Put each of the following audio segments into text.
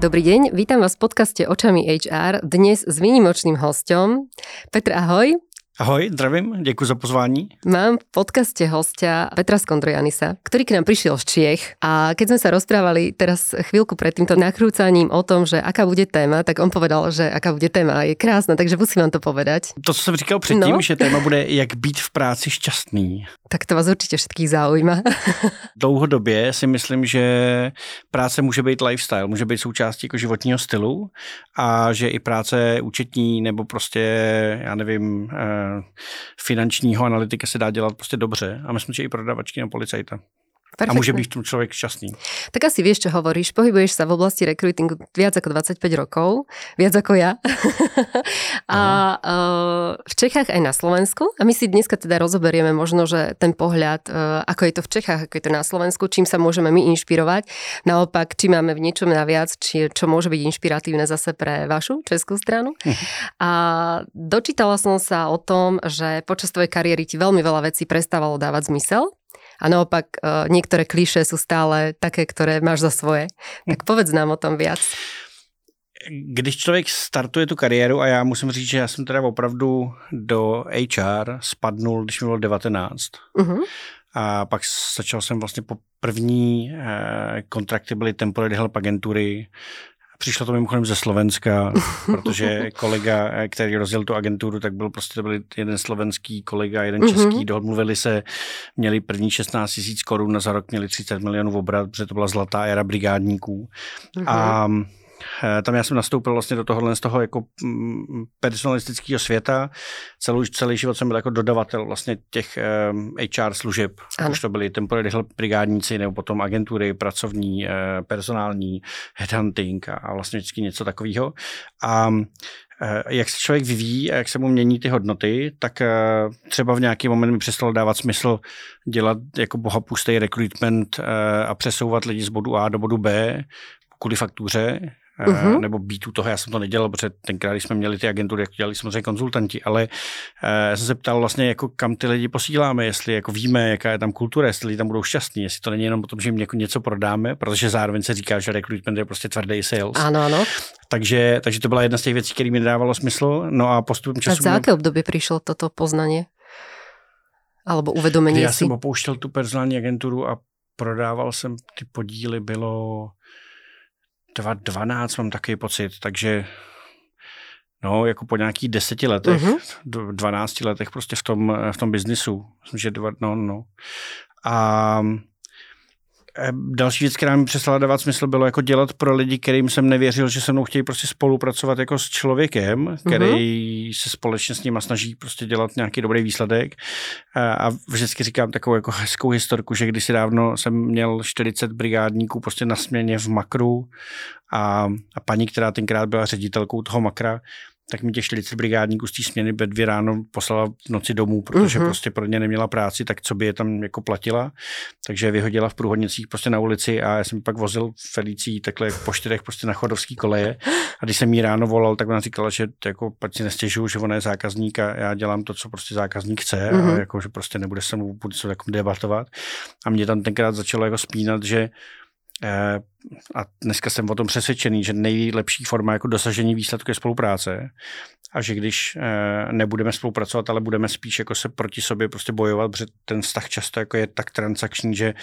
Dobrý deň, vítam vás v podcaste Očami HR, dnes s výnimočným hostom. Petr, ahoj. Ahoj, zdravím, děkuji za pozvání. Mám v podcaste hostia Petra Skondrojanisa, ktorý k nám prišiel z Čiech a keď sme sa rozprávali teraz chvíľku pred týmto nakrúcaním o tom, že aká bude téma, tak on povedal, že aká bude téma. Je krásna, takže musím vám to povedať. To, co jsem říkal předtím, no. že téma bude, jak být v práci šťastný. Tak to vás určitě všetkých zaujíma. Dlouhodobě si myslím, že práce může být lifestyle, může být součástí jako životního stylu a že i práce účetní nebo prostě, já nevím, eh, finančního analytika se dá dělat prostě dobře a myslím, že i prodavačky na policajta. Perfektne. A môže byť tu človek šťastný. Tak asi vieš, čo hovoríš. Pohybuješ sa v oblasti rekrutingu viac ako 25 rokov, viac ako ja. a uh, v Čechách aj na Slovensku. A my si dneska teda rozoberieme možno, že ten pohľad, uh, ako je to v Čechách, ako je to na Slovensku, čím sa môžeme my inšpirovať. Naopak, či máme v niečom naviac, či, čo môže byť inšpiratívne zase pre vašu českú stranu. Uh-huh. A dočítala som sa o tom, že počas tvojej kariéry ti veľmi veľa vecí prestávalo dávať zmysel a naopak e, niektoré klíše sú stále také, ktoré máš za svoje. Tak povedz nám o tom viac. Když člověk startuje tu kariéru, a já musím říct, že já jsem teda opravdu do HR spadnul, když mi bylo 19. Uh-huh. A pak začal jsem vlastně po první eh, kontrakty byly temporary help agentury Přišlo to mimochodem ze Slovenska, protože kolega, eh, který rozjel tu agenturu, tak byl prostě to byl jeden slovenský kolega, jeden mm-hmm. český, domluvili se, měli první 16 tisíc korun, za rok měli 30 milionů obrat, protože to byla zlatá éra brigádníků. Mm-hmm. A tam já jsem nastoupil vlastně do tohohle z toho jako mm, personalistického světa. Celou, celý život jsem byl jako dodavatel vlastně těch um, eh, HR služeb. Už to byly temporary brigádníci nebo potom agentury, pracovní, uh, personální, headhunting a, a vlastně vždycky něco takového. A jak se člověk vyvíjí a jak se mu mění ty hodnoty, tak třeba v nějaký moment mi přestalo dávat smysl dělat jako bohapustý recruitment a přesouvat lidi z bodu A do bodu B kvůli faktuře, uh-huh. nebo být u toho. Já jsem to nedělal, protože tenkrát, když jsme měli ty agentury, jak dělali samozřejmě konzultanti, ale já jsem se ptal vlastně, jako kam ty lidi posíláme, jestli jako víme, jaká je tam kultura, jestli lidi tam budou šťastní, jestli to není jenom o tom, že jim něco prodáme, protože zároveň se říká, že recruitment je prostě tvrdý sales. Ano, ano. Takže, takže to byla jedna z těch věcí, které mi nedávalo smysl. No a postupem času... A za jaké období přišlo toto poznání? Alebo uvědomění Já si? jsem opouštěl tu personální agenturu a prodával jsem ty podíly, bylo 2012 mám takový pocit, takže no, jako po nějakých deseti letech, uh-huh. 12 letech prostě v tom, v tom biznisu. Myslím, že dva, no, no. A Eh, další věc, která mi přestala dávat smysl, bylo jako dělat pro lidi, kterým jsem nevěřil, že se mnou chtějí prostě spolupracovat jako s člověkem, který uh-huh. se společně s nima snaží prostě dělat nějaký dobrý výsledek. A, a vždycky říkám takovou jako hezkou historku, že když si dávno jsem měl 40 brigádníků prostě na směně v makru a, a paní, která tenkrát byla ředitelkou toho makra, tak mi těch 40 brigádníků z té směny ve dvě ráno poslala v noci domů, protože uh-huh. prostě pro ně neměla práci, tak co by je tam jako platila. Takže je vyhodila v průhodnicích prostě na ulici a já jsem pak vozil Felicí takhle po čtyřech prostě na chodovský koleje. A když jsem jí ráno volal, tak ona říkala, že jako pak si nestěžuju, že ona je zákazník a já dělám to, co prostě zákazník chce uh-huh. a mhm. jako, že prostě nebude se mnou se jako debatovat. A mě tam tenkrát začalo jako spínat, že eh, a dneska jsem o tom přesvědčený, že nejlepší forma jako dosažení výsledku je spolupráce a že když e, nebudeme spolupracovat, ale budeme spíš jako se proti sobě prostě bojovat, protože ten vztah často jako je tak transakční, že,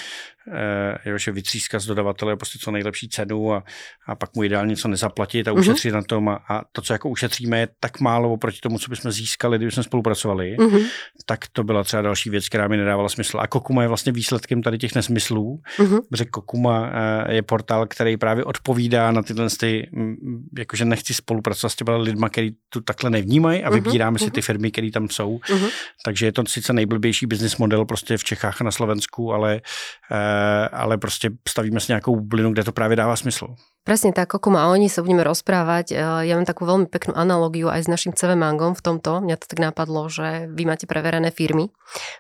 e, jo, že vytřískat z dodavatele prostě co nejlepší cenu a, a pak mu ideálně něco nezaplatit a uh-huh. ušetřit na tom a, a to, co jako ušetříme, je tak málo oproti tomu, co bychom získali, kdybychom spolupracovali, uh-huh. tak to byla třeba další věc, která mi nedávala smysl. A Kokuma je vlastně výsledkem tady těch nesmyslů, uh-huh. protože Kokuma e, je port portál, který právě odpovídá na tyhle ty, jakože nechci spolupracovat s těmi lidmi, kteří tu takhle nevnímají a mhm, vybíráme uh-huh, si ty firmy, které tam jsou. Uh-huh. Takže je to sice nejblbější business model prostě v Čechách a na Slovensku, ale, eh, ale prostě stavíme si nějakou bublinu, kde to právě dává smysl. Presne tak, ako a oni sa budeme rozprávať. Ja mám takú veľmi peknú analogiu aj s našim CV Mangom v tomto. Mňa to tak napadlo, že vy máte preverené firmy,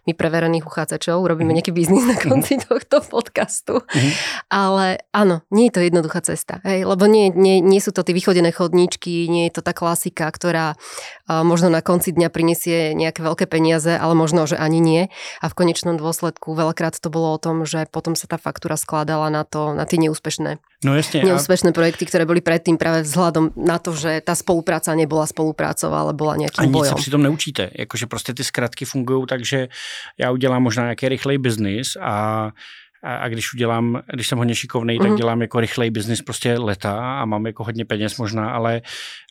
my preverených uchádzačov, robíme mhm. nejaký biznis na konci mhm. tohto podcastu. Mm-hmm. Ale áno, nie je to jednoduchá cesta, hej, lebo nie, nie, nie sú to tie vychodené chodníčky, nie je to tá klasika, ktorá uh, možno na konci dňa prinesie nejaké veľké peniaze, ale možno, že ani nie. A v konečnom dôsledku veľakrát to bolo o tom, že potom sa tá faktúra skladala na, to, na tie neúspešné No jasne. Neúspešné a... projekty, ktoré boli predtým práve vzhľadom na to, že tá spolupráca nebola spoluprácou, ale bola nejakým a bojom. A nic přitom neučíte. Jakože prostě ty zkratky fungují tak, že já udělám možná nějaký rychlej biznis a a, a když udělám, když jsem hodně šikovný, tak mhm. dělám jako rychlej biznis prostě leta a mám jako hodně peněz možná, ale,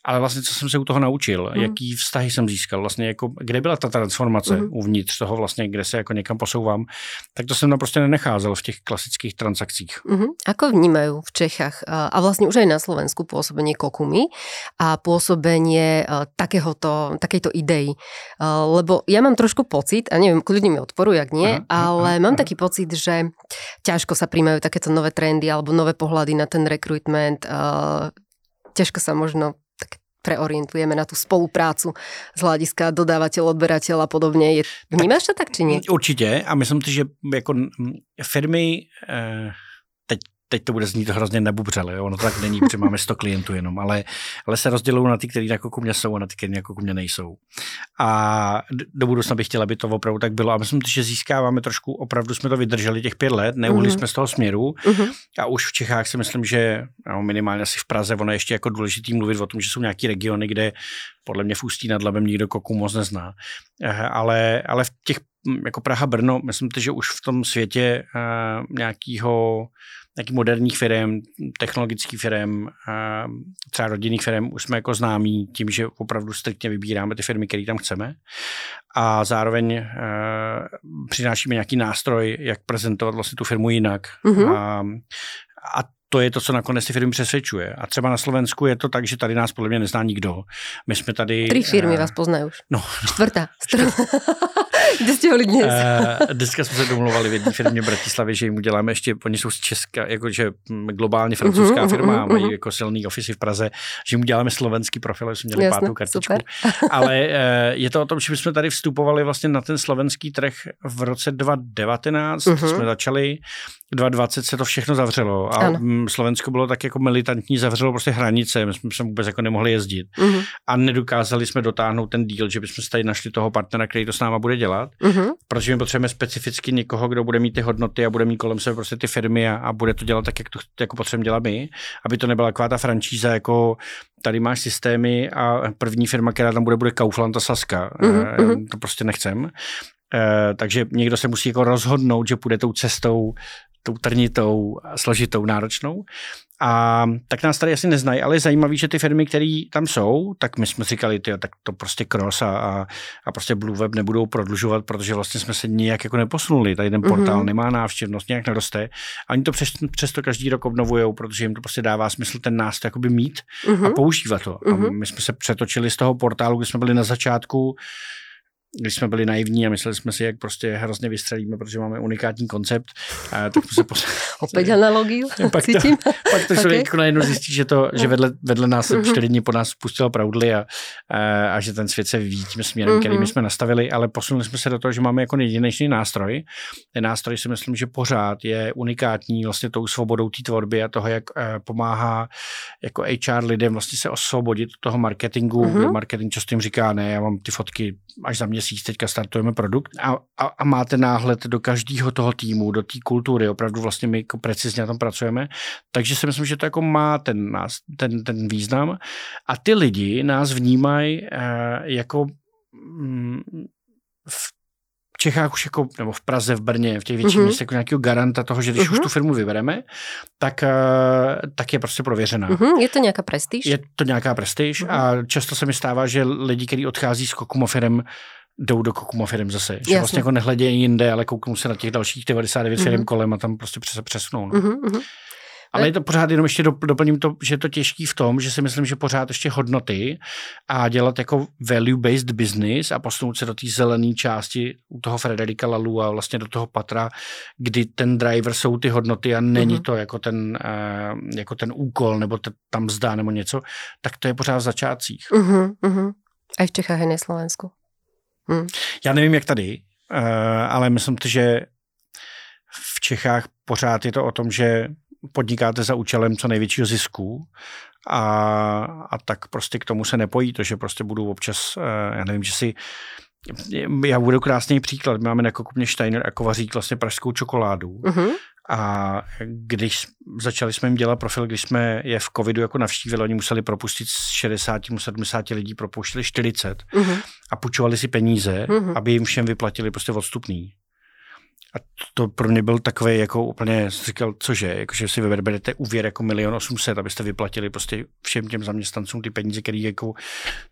ale vlastně co jsem se u toho naučil, mm-hmm. jaký vztahy jsem získal, vlastně jako kde byla ta transformace mm-hmm. uvnitř toho vlastně, kde se jako někam posouvám, tak to jsem tam prostě nenecházel v těch klasických transakcích. Mm-hmm. Ako vnímají v Čechách a vlastně už aj na Slovensku působení kokumy a působení takéhoto, takejto idei? Lebo ja mám trošku pocit, a neviem, kľudne mi odporujú, ak nie, aha, ale aha, mám aha. taký pocit, že ťažko sa príjmajú takéto nové trendy alebo nové pohľady na ten recruitment. Uh, ťažko sa možno tak preorientujeme na tú spoluprácu z hľadiska dodávateľ, odberateľ a podobne. Vnímáš to tak, či nie? Určitě a myslím si, že jako firmy, eh, teď to bude znít hrozně nebubřele, ono to tak není, protože máme 100 klientů jenom, ale, ale se rozdělují na ty, kteří jako ku mně jsou a na ty, kteří jako ku mně nejsou. A do budoucna bych chtěla, aby to opravdu tak bylo. A myslím, že získáváme trošku, opravdu jsme to vydrželi těch pět let, neuhli mm-hmm. jsme z toho směru mm-hmm. a už v Čechách si myslím, že no, minimálně asi v Praze, ono je ještě jako důležitý mluvit o tom, že jsou nějaký regiony, kde podle mě v Ústí nad Labem nikdo koku moc nezná. Eh, ale, ale v těch, jako Praha, Brno, myslím, že už v tom světě uh, nějakého nějakých moderních firm, technologických firm, třeba rodinných firm, už jsme jako známí tím, že opravdu striktně vybíráme ty firmy, které tam chceme a zároveň přinášíme nějaký nástroj, jak prezentovat vlastně tu firmu jinak. Mm-hmm. A, a to je to, co nakonec ty firmy přesvědčuje. A třeba na Slovensku je to tak, že tady nás podle mě nezná nikdo. My jsme tady... Tři firmy uh, vás poznají už. No. Čtvrtá. Kde jste ho dnes? Uh, dneska jsme se domluvali v jedné firmě v Bratislavě, že jim uděláme ještě, oni jsou z Česka, jakože globálně francouzská uh-huh, firma, uh-huh, mají jako silný ofisy v Praze, že jim uděláme slovenský profil, jsme měli Jasne, pátou kartičku. Super. Ale uh, je to o tom, že jsme tady vstupovali vlastně na ten slovenský trh v roce 2019, uh-huh. jsme začali 2020 se to všechno zavřelo a ano. Slovensko bylo tak jako militantní, zavřelo prostě hranice, my jsme vůbec jako nemohli jezdit uh-huh. a nedokázali jsme dotáhnout ten díl, že bychom tady našli toho partnera, který to s náma bude dělat, uh-huh. protože my potřebujeme specificky někoho, kdo bude mít ty hodnoty a bude mít kolem sebe prostě ty firmy a, a bude to dělat tak, jak to jako potřebujeme dělat my, aby to nebyla taková ta franšíza jako tady máš systémy a první firma, která tam bude, bude Kaufland a Saska. Uh-huh. To prostě nechcem. Uh, takže někdo se musí jako rozhodnout, že půjde tou cestou tou trnitou, složitou, náročnou. A tak nás tady asi neznají, ale je zajímavý, že ty firmy, které tam jsou, tak my jsme říkali, tyjo, tak to prostě cross a, a, a prostě Blue Web nebudou prodlužovat, protože vlastně jsme se nijak jako neposunuli. Tady ten portál mm-hmm. nemá návštěvnost, nějak neroste. A oni to přes, přesto každý rok obnovují, protože jim to prostě dává smysl ten nástroj jakoby mít mm-hmm. a používat to. Mm-hmm. A mhm. my jsme se přetočili z toho portálu, kde jsme byli na začátku, když jsme byli naivní a mysleli jsme si, jak prostě hrozně vystřelíme, protože máme unikátní koncept, a tak jsme se pos... Opět analogii, pak to, pak to člověk okay. jako najednou zjistí, že, to, že vedle, vedle nás mm-hmm. čtyři dny po nás spustila Proudly a, a, a, že ten svět se vyvíjí tím směrem, mm-hmm. který my mhm. jsme nastavili, ale posunuli jsme se do toho, že máme jako jedinečný nástroj. Ten nástroj si myslím, že pořád je unikátní vlastně tou svobodou té tvorby a toho, jak uh, pomáhá jako HR lidem vlastně se osvobodit toho marketingu. Mm-hmm. Marketing často jim říká, ne, já mám ty fotky až za měsíc, teďka startujeme produkt. A, a, a máte náhled do každého toho týmu, do té kultury, opravdu vlastně my jako precizně na tom pracujeme, takže si myslím, že to jako má ten, nás, ten, ten význam. A ty lidi nás vnímají uh, jako mm, v Čechách už jako, nebo v Praze, v Brně, v těch větších mm-hmm. městech jako nějakého garanta toho, že když mm-hmm. už mhm. tu firmu vybereme, tak, uh, tak je prostě prověřená. Mm-hmm. Je to nějaká prestiž? Je to nějaká prestiž mm-hmm. a často se mi stává, že lidi, kteří odchází s Kokumofirem, jdou do Kokumofirem zase. Jasně. Že vlastně jako nehledějí jinde, ale kouknou se na těch dalších 99 mm-hmm. firm kolem a tam prostě přesunou. No. Mm-hmm. Ale je to pořád jenom ještě doplním to, že je to těžký v tom, že si myslím, že pořád ještě hodnoty a dělat jako value-based business a posunout se do té zelené části u toho Frederika Lalu a vlastně do toho patra, kdy ten driver jsou ty hodnoty a není mm-hmm. to jako ten, uh, jako ten úkol nebo te, tam zdá nebo něco, tak to je pořád v začátcích. Mm-hmm. A v Čechách a na Slovensku. Mm. Já nevím, jak tady, uh, ale myslím, že v Čechách pořád je to o tom, že podnikáte za účelem co největšího zisku a, a tak prostě k tomu se nepojí to, že prostě budu občas, eh, já nevím, že si já budu krásný příklad. My máme na Kokupně Steiner a Kovařík vlastně pražskou čokoládu. Uh-huh. A když začali jsme jim dělat profil, když jsme je v covidu jako navštívili, oni museli propustit z 60, 70 lidí, propouštili 40 uh-huh. a půjčovali si peníze, uh-huh. aby jim všem vyplatili prostě odstupný. A to pro mě byl takový jako úplně, říkal, cože, jakože si vyberete úvěr jako milion osmset, abyste vyplatili prostě všem těm zaměstnancům ty peníze, který jako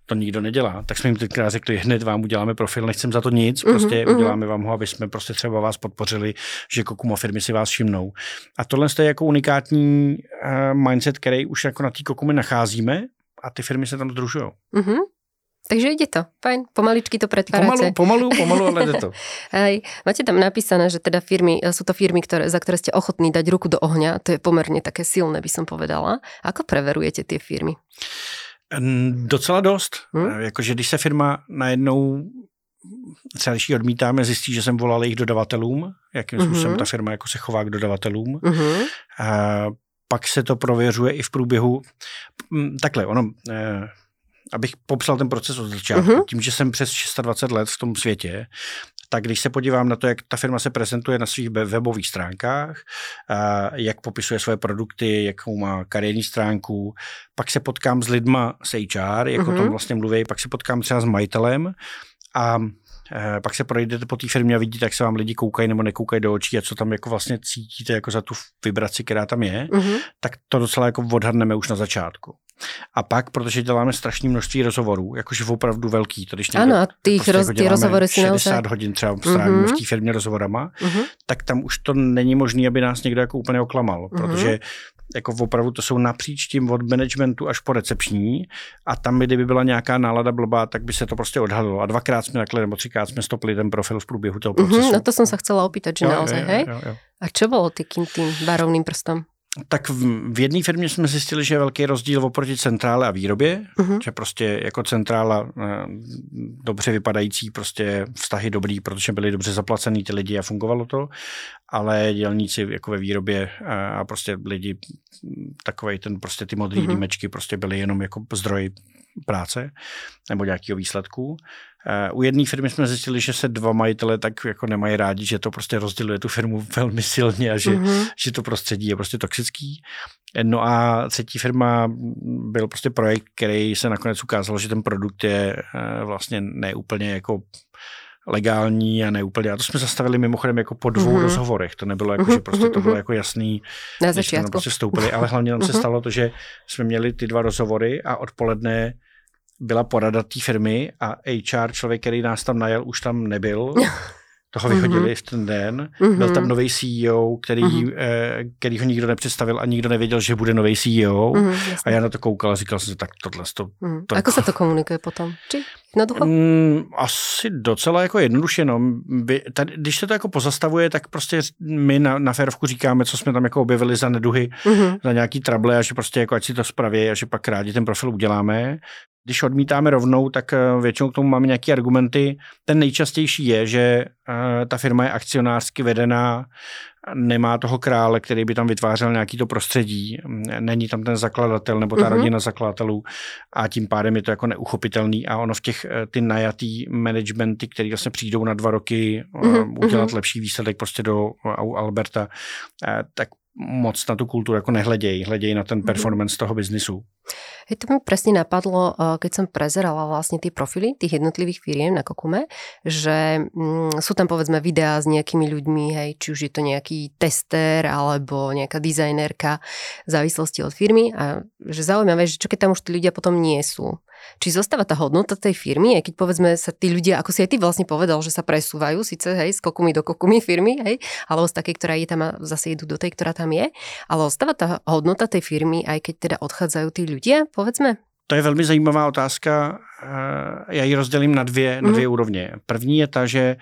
to nikdo nedělá. Tak jsme jim tenkrát řekli, hned vám uděláme profil, nechcem za to nic, mhm, prostě uh-huh, uděláme vám ho, aby jsme prostě třeba vás podpořili, že Kokumo firmy si vás všimnou. A tohle je jako unikátní uh, mindset, který už jako na té Kokumy nacházíme a ty firmy se tam združují. Uh-huh. Takže ide to, fajn, pomaličky to pretvárate. Pomalu, pomalu, pomalu, ale ide to. Hej, máte tam napísané, že teda firmy, sú to firmy, ktoré, za ktoré ste ochotní dať ruku do ohňa, to je pomerne také silné, by som povedala. Ako preverujete tie firmy? Docela dost. Hmm? Jakože když se firma najednou ji odmítáme, zjistí, že jsem volal jejich dodavatelům, jakým mm-hmm. způsobem ta firma jako se chová k dodavatelům. Mm-hmm. A pak se to prověřuje i v průběhu. Takhle, ono, eh, abych popsal ten proces od začátku, uh-huh. tím, že jsem přes 26 let v tom světě, tak když se podívám na to, jak ta firma se prezentuje na svých webových stránkách, jak popisuje své produkty, jakou má kariérní stránku, pak se potkám s lidma z HR, jak uh-huh. o tom mhm. vlastně mluví, pak se potkám třeba s majitelem a pak se projdete po té firmě a vidíte, jak se vám lidi koukají nebo nekoukají do očí a co tam jako vlastně cítíte jako za tu vibraci, která tam je, mm-hmm. tak to docela jako odhadneme už na začátku. A pak, protože děláme strašné množství rozhovorů, jakože opravdu velký, to když někdo, ano, ty prostě roz, jako rozhovory 60 hodin třeba strávíme mm-hmm. v té firmě rozhovorama, mm-hmm. tak tam už to není možné, aby nás někdo jako úplně oklamal, mm-hmm. protože jako opravdu to jsou napříč tím od managementu až po recepční a tam, kdyby byla nějaká nálada blbá, tak by se to prostě odhalilo. A dvakrát jsme takhle, nebo třikrát jsme stopli ten profil v průběhu toho mhm, procesu. Mm-hmm, no to jsem se chcela opýtat, že jo, naozaj, jo, hej? Jo, jo. A čo bylo tým, tým barovným prstom? Tak v, v jedné firmě jsme zjistili, že je velký rozdíl oproti centrále a výrobě, uh-huh. že prostě jako centrála eh, dobře vypadající, prostě vztahy dobrý, protože byli dobře zaplacený ty lidi a fungovalo to, ale dělníci jako ve výrobě a, eh, a prostě lidi takový ten prostě ty modrý uh-huh. límečky prostě byly jenom jako zdroj práce nebo nějakého výsledku. Eh, u jedné firmy jsme zjistili, že se dva majitele tak jako nemají rádi, že to prostě rozděluje tu firmu velmi silně a že, mm-hmm. že to prostředí je prostě toxický. No a třetí firma byl prostě projekt, který se nakonec ukázal, že ten produkt je eh, vlastně neúplně jako legální a neúplně. A to jsme zastavili mimochodem jako po dvou mm-hmm. rozhovorech. To nebylo jako, že prostě to bylo mhm. jako jasný, Na začátku. jsme prostě vstoupili, ale hlavně nám se mhm. stalo to, že jsme měli ty dva rozhovory a odpoledne byla porada té firmy a HR, člověk, který nás tam najel, už tam nebyl. Toho vyhodili mm-hmm. v ten den. Mm-hmm. Byl tam nový CEO, který, mm-hmm. eh, který ho nikdo nepředstavil a nikdo nevěděl, že bude nový CEO. Mm-hmm, a já na to koukal a říkal jsem si, tak tohle to... Mm. to Ako jako... se to komunikuje potom? Či jednoducho? Mm, asi docela jako jednoduše. No. By, tady, když se to jako pozastavuje, tak prostě my na, na Férovku říkáme, co jsme tam jako objevili za neduhy, mm-hmm. za nějaký trable a že prostě jako ať si to spraví a že pak rádi ten profil uděláme když odmítáme rovnou, tak eh, většinou k tomu máme nějaké argumenty. Ten nejčastější je, že eh, ta firma je akcionářsky vedená, nemá toho krále, který by tam vytvářel nějaký to prostředí, není tam ten zakladatel nebo ta uh-huh. rodina zakladatelů a tím pádem je to jako neuchopitelný a ono v těch eh, ty najatý managementy, které vlastně přijdou na dva roky uh-huh. udělat uh-huh. lepší výsledek prostě do Alberta, tak moc na tu kulturu jako nehledějí, hledějí na ten performance toho biznisu. Hej, to mi presne napadlo, eh, keď som prezerala vlastne tie profily tých jednotlivých firiem na Kokume, že mm, sú tam povedzme videá s nejakými ľuďmi, hej, či už je to nejaký tester alebo nejaká dizajnerka v závislosti od firmy a že zaujímavé, že čo keď tam už tí ľudia potom nie sú či zostáva tá hodnota tej firmy, aj keď povedzme sa tí ľudia, ako si aj ty vlastne povedal, že sa presúvajú, síce hej, z kokumy do kokumy firmy, hej, alebo z takej, ktorá je tam a zase idú do tej, ktorá tam je, ale ostáva tá hodnota tej firmy, aj keď teda odchádzajú tí ľudia, povedzme? To je velmi zajímavá otázka. Já ji rozdělím na dvě, na dvě mm. úrovně. První je ta, že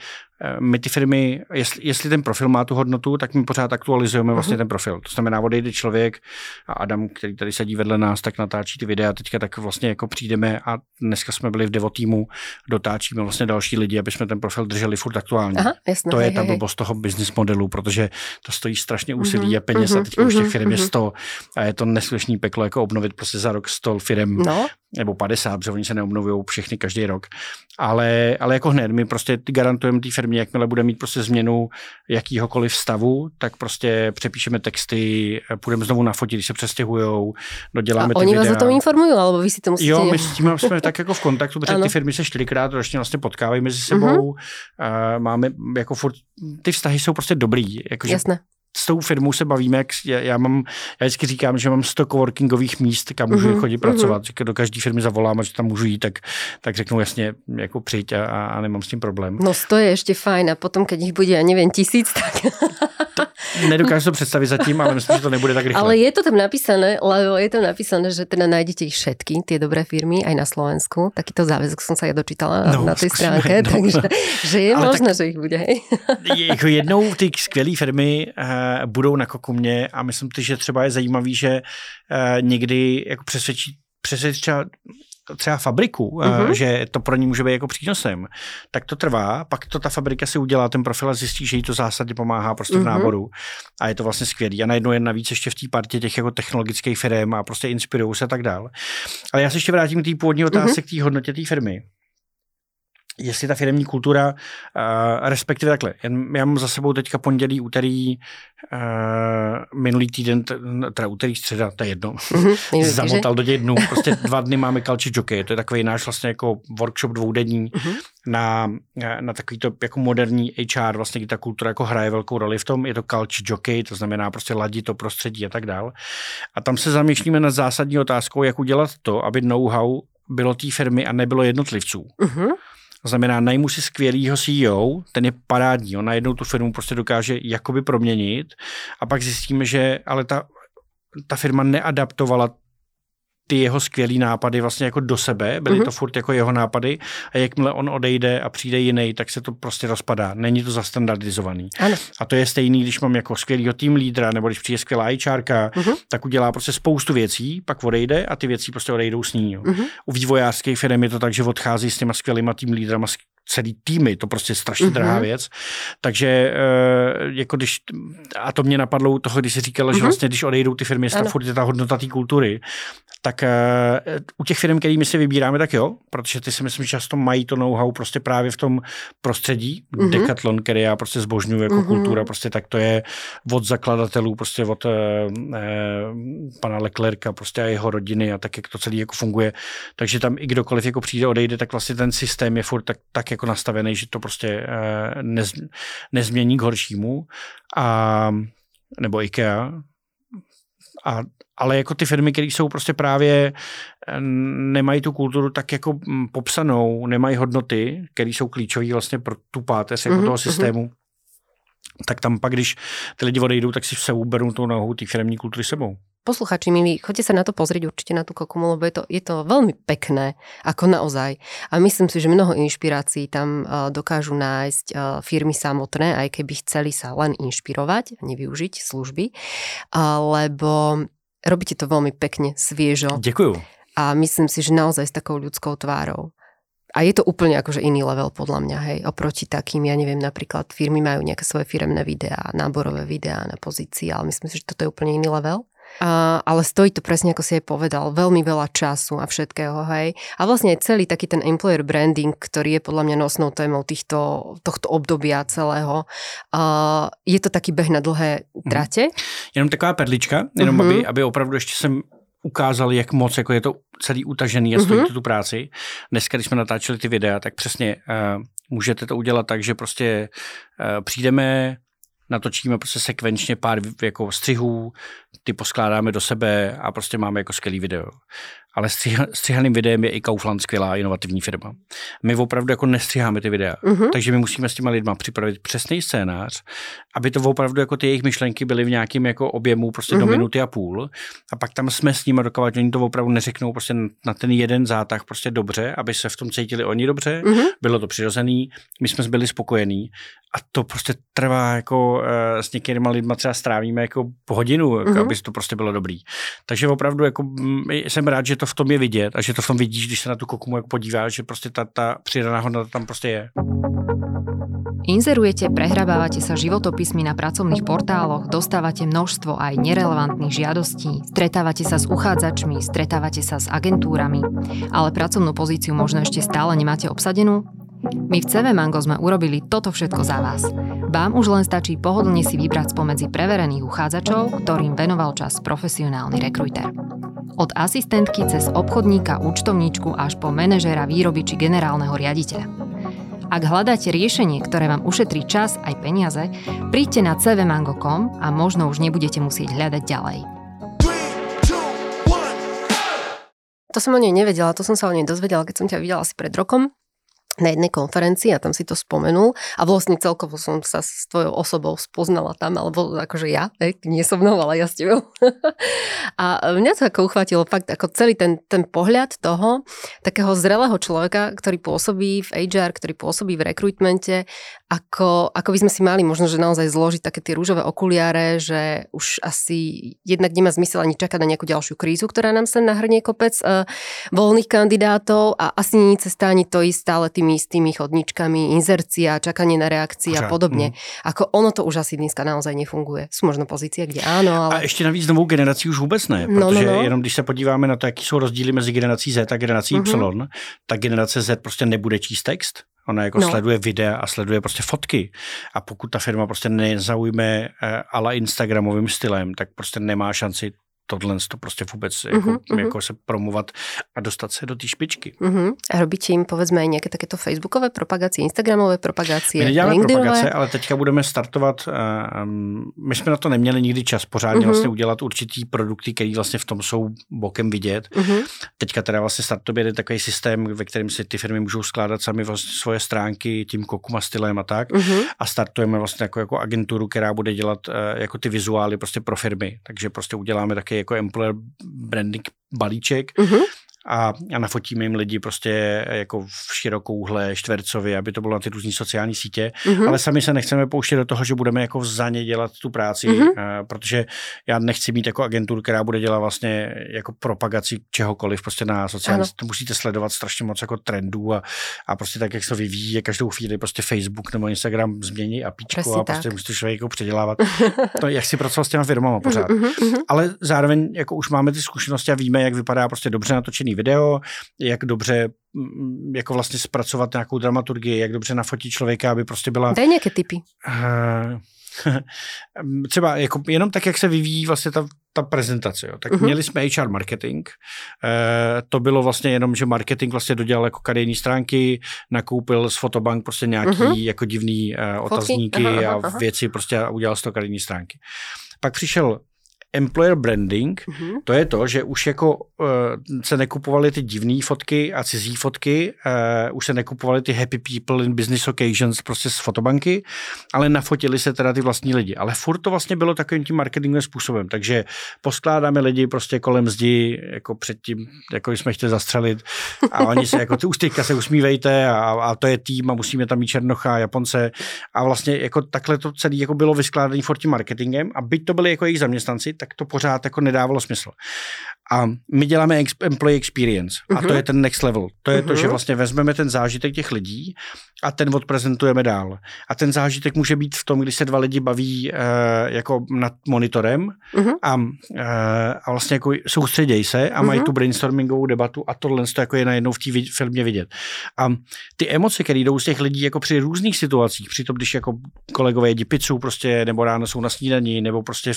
Eh, my ty firmy, jestli, jestli ten profil má tu hodnotu, tak my pořád aktualizujeme uh-huh. vlastně ten profil. To znamená, odejde člověk a Adam, který tady sedí vedle nás, tak natáčí ty videa. Teďka tak vlastně jako přijdeme a dneska jsme byli v Devo týmu, dotáčíme vlastně další lidi, aby jsme ten profil drželi furt aktuálně. Aha, jasné, to je hej, ta blbost toho business modelu, protože to stojí strašně úsilí uh-huh, a peněz uh-huh, a teď uh-huh, už těch firm uh-huh. je 100 a je to neskutečný peklo jako obnovit prostě za rok 100 firm. No. Nebo 50, protože oni se neobnovují všechny každý rok. Ale, ale jako hned, my prostě garantujeme té firmě, jakmile bude mít prostě změnu jakýhokoliv stavu, tak prostě přepíšeme texty, půjdeme znovu na fotit, když se přestěhujou, doděláme A oni videa. vás o tom informují, alebo vy si to musíte... Jo, my s tím jsme tak jako v kontaktu, protože ty firmy se čtyřikrát ročně vlastně potkávají mezi sebou. Uh-huh. Uh, máme jako furt, ty vztahy jsou prostě dobrý. Jako, Jasné s tou firmou se bavíme, jak já, já mám, já vždycky říkám, že mám 100 coworkingových míst, kam můžu mm-hmm. chodit pracovat, mm-hmm. do každé firmy zavolám a že tam můžu jít, tak, tak řeknu jasně, jako přijď a, a, nemám s tím problém. No 100 je ještě fajn a potom, keď jich bude, já nevím, tisíc, tak... Nedokážu to představit zatím, ale myslím, že to nebude tak rychle. Ale je to tam napísané, lebo je tam napísané, že teda nájdete ich všetky, tie dobré firmy, aj na Slovensku. Takýto záväzok som sa ja dočítala no, na tej stránke, no. takže že je ale možné, tak, že ich bude. Hej. Jako jednou ty skvělé firmy uh, budou na Kokumě a myslím si, že třeba je zajímavý, že uh, někdy jako přesvědčí přesvědčí třeba fabriku, uh-huh. že to pro ní může být jako přínosem, tak to trvá, pak to ta fabrika si udělá ten profil a zjistí, že jí to zásadně pomáhá prostě v mhm. náboru a je to vlastně skvělý. A najednou je navíc ještě v té partě těch jako technologických firm a prostě inspirují se a tak dál. Ale já se ještě vrátím k té původní otázce, uh-huh. k té hodnotě té firmy jestli ta firmní kultura, uh, respektive takhle, já mám za sebou teďka pondělí, úterý, uh, minulý týden, teda úterý, středa, to je jedno, mm-hmm, zamotal do těch dnů, prostě dva dny máme culture jockey, to je takový náš vlastně jako workshop dvoudenní mm-hmm. na, na takový to jako moderní HR, vlastně kdy ta kultura jako hraje velkou roli v tom, je to culture jockey, to znamená prostě ladit to prostředí a tak dál. A tam se zamýšlíme nad zásadní otázkou, jak udělat to, aby know-how bylo té firmy a nebylo jednotlivců. Mm-hmm. To znamená, najmu si skvělýho CEO, ten je parádní, on najednou tu firmu prostě dokáže jakoby proměnit a pak zjistíme, že ale ta, ta firma neadaptovala ty jeho skvělý nápady vlastně jako do sebe, byly mm-hmm. to furt jako jeho nápady a jakmile on odejde a přijde jiný, tak se to prostě rozpadá. Není to zastandardizovaný. Ano. A to je stejný, když mám jako skvělýho tým lídra nebo když přijde skvělá HRka, mm-hmm. tak udělá prostě spoustu věcí, pak odejde a ty věci prostě odejdou s ní. Mm-hmm. U vývojářských firm je to tak, že odchází s těma skvělýma tým lídrama, celý týmy, to prostě je strašně mm-hmm. drahá věc. Takže e, jako když, a to mě napadlo u toho, když jsi říkala, mm-hmm. že vlastně když odejdou ty firmy, tam furt je ta hodnota té kultury, tak e, u těch firm, kterými si vybíráme, tak jo, protože ty si myslím, že často mají to know-how prostě právě v tom prostředí. Mm-hmm. Decathlon, který já prostě zbožňuji jako mm-hmm. kultura, prostě tak to je od zakladatelů, prostě od e, e, pana Leclerca prostě a jeho rodiny a tak, jak to celé jako funguje. Takže tam i kdokoliv jako přijde, odejde, tak vlastně ten systém je furt tak, tak jako nastavený, že to prostě eh, nez, nezmění k horšímu. A, nebo IKEA. A, ale jako ty firmy, které jsou prostě právě, eh, nemají tu kulturu tak jako mm, popsanou, nemají hodnoty, které jsou klíčové vlastně pro tu páteř jako mm-hmm, toho systému, mm-hmm. tak tam pak, když ty lidi odejdou, tak si se uberou tou nohou ty firmní kultury sebou posluchači milí, choďte sa na to pozrieť určite na tú kokomu, lebo je to, je to veľmi pekné, ako naozaj. A myslím si, že mnoho inšpirácií tam uh, dokážu nájsť uh, firmy samotné, aj keby chceli sa len inšpirovať, nevyužiť služby, lebo robíte to veľmi pekne, sviežo. Ďakujem. A myslím si, že naozaj s takou ľudskou tvárou. A je to úplne akože iný level podľa mňa, hej, oproti takým, ja neviem, napríklad firmy majú nejaké svoje firemné videá, náborové videá na pozícii, ale myslím si, že toto je úplne iný level. Uh, ale stojí to presne, ako si aj povedal, veľmi veľa času a všetkého, hej. A vlastne aj celý taký ten employer branding, ktorý je podľa mňa nosnou témou týchto, tohto obdobia celého, uh, je to taký beh na dlhé mhm. trate. Mm. Jenom taková perlička, jenom mm-hmm. aby, aby opravdu ještě jsem ukázal, jak moc jako je to celý utažený a stojí mm-hmm. tu práci. Dneska, když jsme natáčeli ty videa, tak přesně uh, můžete to udělat tak, že prostě uh, přijdeme, natočíme prostě sekvenčně pár jako střihů, ty poskládáme do sebe a prostě máme jako skvělý video ale střihaným videem je i Kaufland skvělá inovativní firma. My opravdu jako nestřiháme ty videa, uh-huh. takže my musíme s těma lidma připravit přesný scénář, aby to opravdu jako ty jejich myšlenky byly v nějakém jako objemu prostě uh-huh. do mhm. minuty a půl a pak tam jsme s nimi dokovat, že oni to opravdu neřeknou prostě na ten jeden zátah prostě dobře, aby se v tom cítili oni dobře, uh-huh. bylo to přirozený, my jsme byli spokojení a to prostě trvá jako uh, s některými lidmi třeba strávíme jako po hodinu, uh-huh. aby to prostě bylo dobrý. Takže opravdu jako jsem rád, že to to v tom je vidět a že to v tom vidíš, když se na tu kokumu jako podíváš, že prostě ta, ta přidaná hodnota tam prostě je. Inzerujete, prehrabávate sa životopismi na pracovných portáloch, dostávate množstvo aj nerelevantných žiadostí, stretávate sa s uchádzačmi, stretávate sa s agentúrami, ale pracovnú pozíciu možno ešte stále nemáte obsadenú? My v CV Mango sme urobili toto všetko za vás. Vám už len stačí pohodlne si vybrať spomedzi preverených uchádzačov, ktorým venoval čas profesionálny rekrujter. Od asistentky cez obchodníka, účtovníčku až po manažéra výroby či generálneho riaditeľa. Ak hľadáte riešenie, ktoré vám ušetrí čas aj peniaze, príďte na cvmango.com a možno už nebudete musieť hľadať ďalej. To som o nej nevedela, to som sa o nej dozvedela, keď som ťa videla asi pred rokom na jednej konferencii a tam si to spomenul a vlastne celkovo som sa s tvojou osobou spoznala tam, alebo akože ja, hej, nie som mnou, ale ja s tebou. a mňa to ako uchvátilo fakt ako celý ten, ten pohľad toho takého zrelého človeka, ktorý pôsobí v HR, ktorý pôsobí v rekrutmente, ako, ako by sme si mali možno, že naozaj zložiť také tie rúžové okuliare, že už asi jednak nemá zmysel ani čakať na nejakú ďalšiu krízu, ktorá nám sa nahrnie kopec uh, voľných kandidátov a asi nie cesta ani to ísť stále tým tými istými chodničkami, inzercia, čakanie na reakcie a podobně. Mm. Ako ono to už asi dneska naozaj nefunguje. Jsou možno pozície, kde ano, ale... A ještě navíc novou generací už vůbec ne, no, protože no, no. jenom když se podíváme na to, jaký jsou rozdíly mezi generací Z a generací mm-hmm. Y, tak generace Z prostě nebude číst text, Ona jako no. sleduje videa a sleduje prostě fotky. A pokud ta firma prostě nezaujme eh, ale Instagramovým stylem, tak prostě nemá šanci tohle to prostě vůbec uh-huh, jako, uh-huh. jako se promovat a dostat se do té špičky. Uh-huh. A robíte jim povedzme nějaké takéto facebookové propagace, instagramové propagace, My neděláme propagace, ale teďka budeme startovat, um, my jsme na to neměli nikdy čas pořádně uh-huh. vlastně udělat určitý produkty, které vlastně v tom jsou bokem vidět. Uh-huh. Teďka teda vlastně startuje takový systém, ve kterém si ty firmy můžou skládat sami vlastně svoje stránky tím kokuma stylem a tak. Uh-huh. A startujeme vlastně jako, jako agenturu, která bude dělat uh, jako ty vizuály prostě pro firmy. Takže prostě uděláme taky jako employer branding balíček, uh-huh a, a nafotíme jim lidi prostě jako v širokouhle, čtvercově, aby to bylo na ty různé sociální sítě, mm-hmm. ale sami se nechceme pouštět do toho, že budeme jako za ně dělat tu práci, mm-hmm. uh, protože já nechci mít jako agenturu, která bude dělat vlastně jako propagaci čehokoliv prostě na sociální sítě. Musíte sledovat strašně moc jako trendů a, a prostě tak, jak se to vyvíjí, každou chvíli prostě Facebook nebo Instagram změní a píčko a prostě tak. musíte člověk jako předělávat. to, jak si pracoval s těma firmama pořád. Mm-hmm. Ale zároveň jako už máme ty zkušenosti a víme, jak vypadá prostě dobře natočený video, jak dobře mm, jako vlastně zpracovat nějakou dramaturgii, jak dobře nafotit člověka, aby prostě byla... Dej nějaké typy. Uh, třeba jako jenom tak, jak se vyvíjí vlastně ta, ta prezentace. Jo. Tak uh-huh. měli jsme HR marketing. E, to bylo vlastně jenom, že marketing vlastně dodělal jako kariérní stránky, nakoupil z Fotobank prostě nějaký uh-huh. jako divný e, otazníky uh-huh, uh-huh. a věci prostě a udělal z toho kariérní stránky. Pak přišel employer branding, mm-hmm. to je to, že už jako uh, se nekupovaly ty divné fotky a cizí fotky, uh, už se nekupovaly ty happy people in business occasions prostě z fotobanky, ale nafotili se teda ty vlastní lidi. Ale furt to vlastně bylo takovým tím marketingovým způsobem, takže poskládáme lidi prostě kolem zdi, jako předtím, jako jsme chtěli zastřelit a oni se jako ty už teďka se usmívejte a, a to je tým a musíme tam mít Černocha a Japonce a vlastně jako takhle to celé jako bylo vyskládané furt tím marketingem a byť to byli jako jejich zaměstnanci, tak to pořád jako nedávalo smysl. A my děláme employee experience uh-huh. a to mhm. je ten next level. To je uh-huh. to, že mhm. vlastně vezmeme ten zážitek těch lidí a ten odprezentujeme dál. A ten zážitek může být v tom, když se dva lidi baví uh, jako nad monitorem uh-huh. a, uh, a vlastně jako soustředějí se a uh-huh. mají tu brainstormingovou debatu a tohle to jako je najednou v té filmě vidět. A ty emoce, které jdou z těch lidí jako při různých situacích, při tom, když jako kolegové jedí pizzu prostě, nebo ráno jsou na snídaní, nebo prostě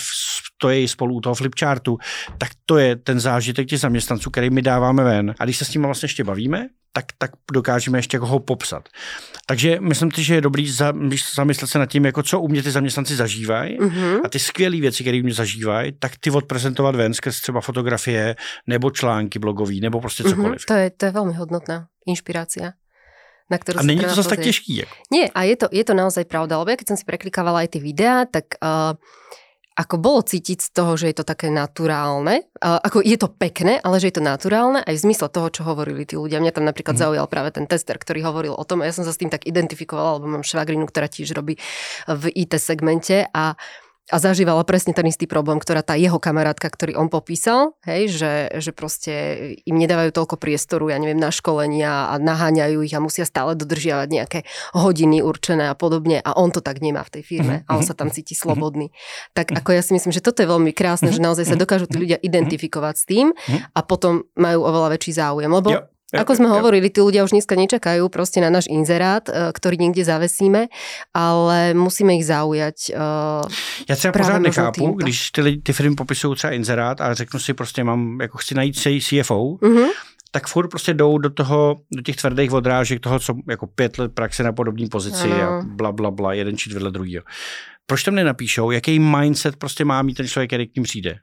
stojí spolu u toho flipchartu, tak to je ten zážitek těch zaměstnanců, který my dáváme ven. A když se s nimi vlastně ještě bavíme, tak, tak dokážeme ještě jako ho popsat. Takže myslím si, že je dobrý za, zamyslet se nad tím, jako co u mě ty zaměstnanci zažívají mm-hmm. a ty skvělé věci, které u mě zažívají, tak ty odprezentovat ven skrz třeba fotografie nebo články blogový nebo prostě mhm, cokoliv. Mm-hmm. To, je, to je velmi hodnotná inšpirácia. Na ktorú a není to zase tak těžký. Jako. Nie, a je to, je to naozaj pravda, lebo ja keď som si preklikávala aj tie videá, tak uh, ako bolo cítiť z toho, že je to také naturálne, ako je to pekné, ale že je to naturálne aj v zmysle toho, čo hovorili tí ľudia. Mňa tam napríklad mm. zaujal práve ten tester, ktorý hovoril o tom a ja som sa s tým tak identifikovala, lebo mám švagrinu, ktorá tiež robí v IT segmente a a zažívala presne ten istý problém, ktorá tá jeho kamarátka, ktorý on popísal, hej, že, že proste im nedávajú toľko priestoru, ja neviem, na školenia a naháňajú ich a musia stále dodržiavať nejaké hodiny určené a podobne a on to tak nemá v tej firme a on sa tam cíti slobodný. Tak ako ja si myslím, že toto je veľmi krásne, že naozaj sa dokážu tí ľudia identifikovať s tým a potom majú oveľa väčší záujem, lebo jo. Ako sme hovorili, tí ľudia už dneska nečakajú proste na náš inzerát, e, ktorý niekde zavesíme, ale musíme ich zaujať uh, Já třeba pořád nechápu, týmto. když ty, ty firmy popisují třeba inzerát a řeknu si prostě mám, jako chci najít CFO, uh-huh tak furt prostě jdou do toho, do těch tvrdých odrážek toho, co jako pět let praxe na podobné pozici ano. a bla, bla, bla, jeden či vedle druhého. Proč tam nenapíšou, jaký mindset prostě má mít ten člověk, který k ním přijde?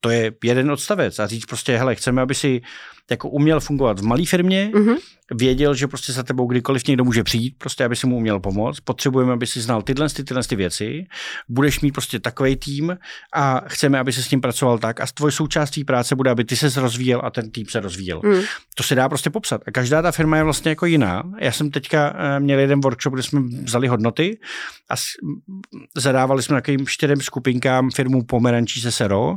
To je jeden odstavec a říct prostě, hele, chceme, aby si jako uměl fungovat v malé firmě, mm-hmm. věděl, že prostě za tebou kdykoliv někdo může přijít, prostě aby si mu uměl pomoct. Potřebujeme, aby si znal tyhle, ty, tyhle ty věci. Budeš mít prostě takový tým a chceme, aby se s ním pracoval tak. A tvoje součástí práce bude, aby ty se rozvíjel a ten tým se rozvíjel. Mm. To se dá prostě popsat. A každá ta firma je vlastně jako jiná. Já jsem teďka eh, měl jeden workshop, kde jsme vzali hodnoty a zadávali jsme takovým čtyřem skupinkám firmu Pomerančí se Sero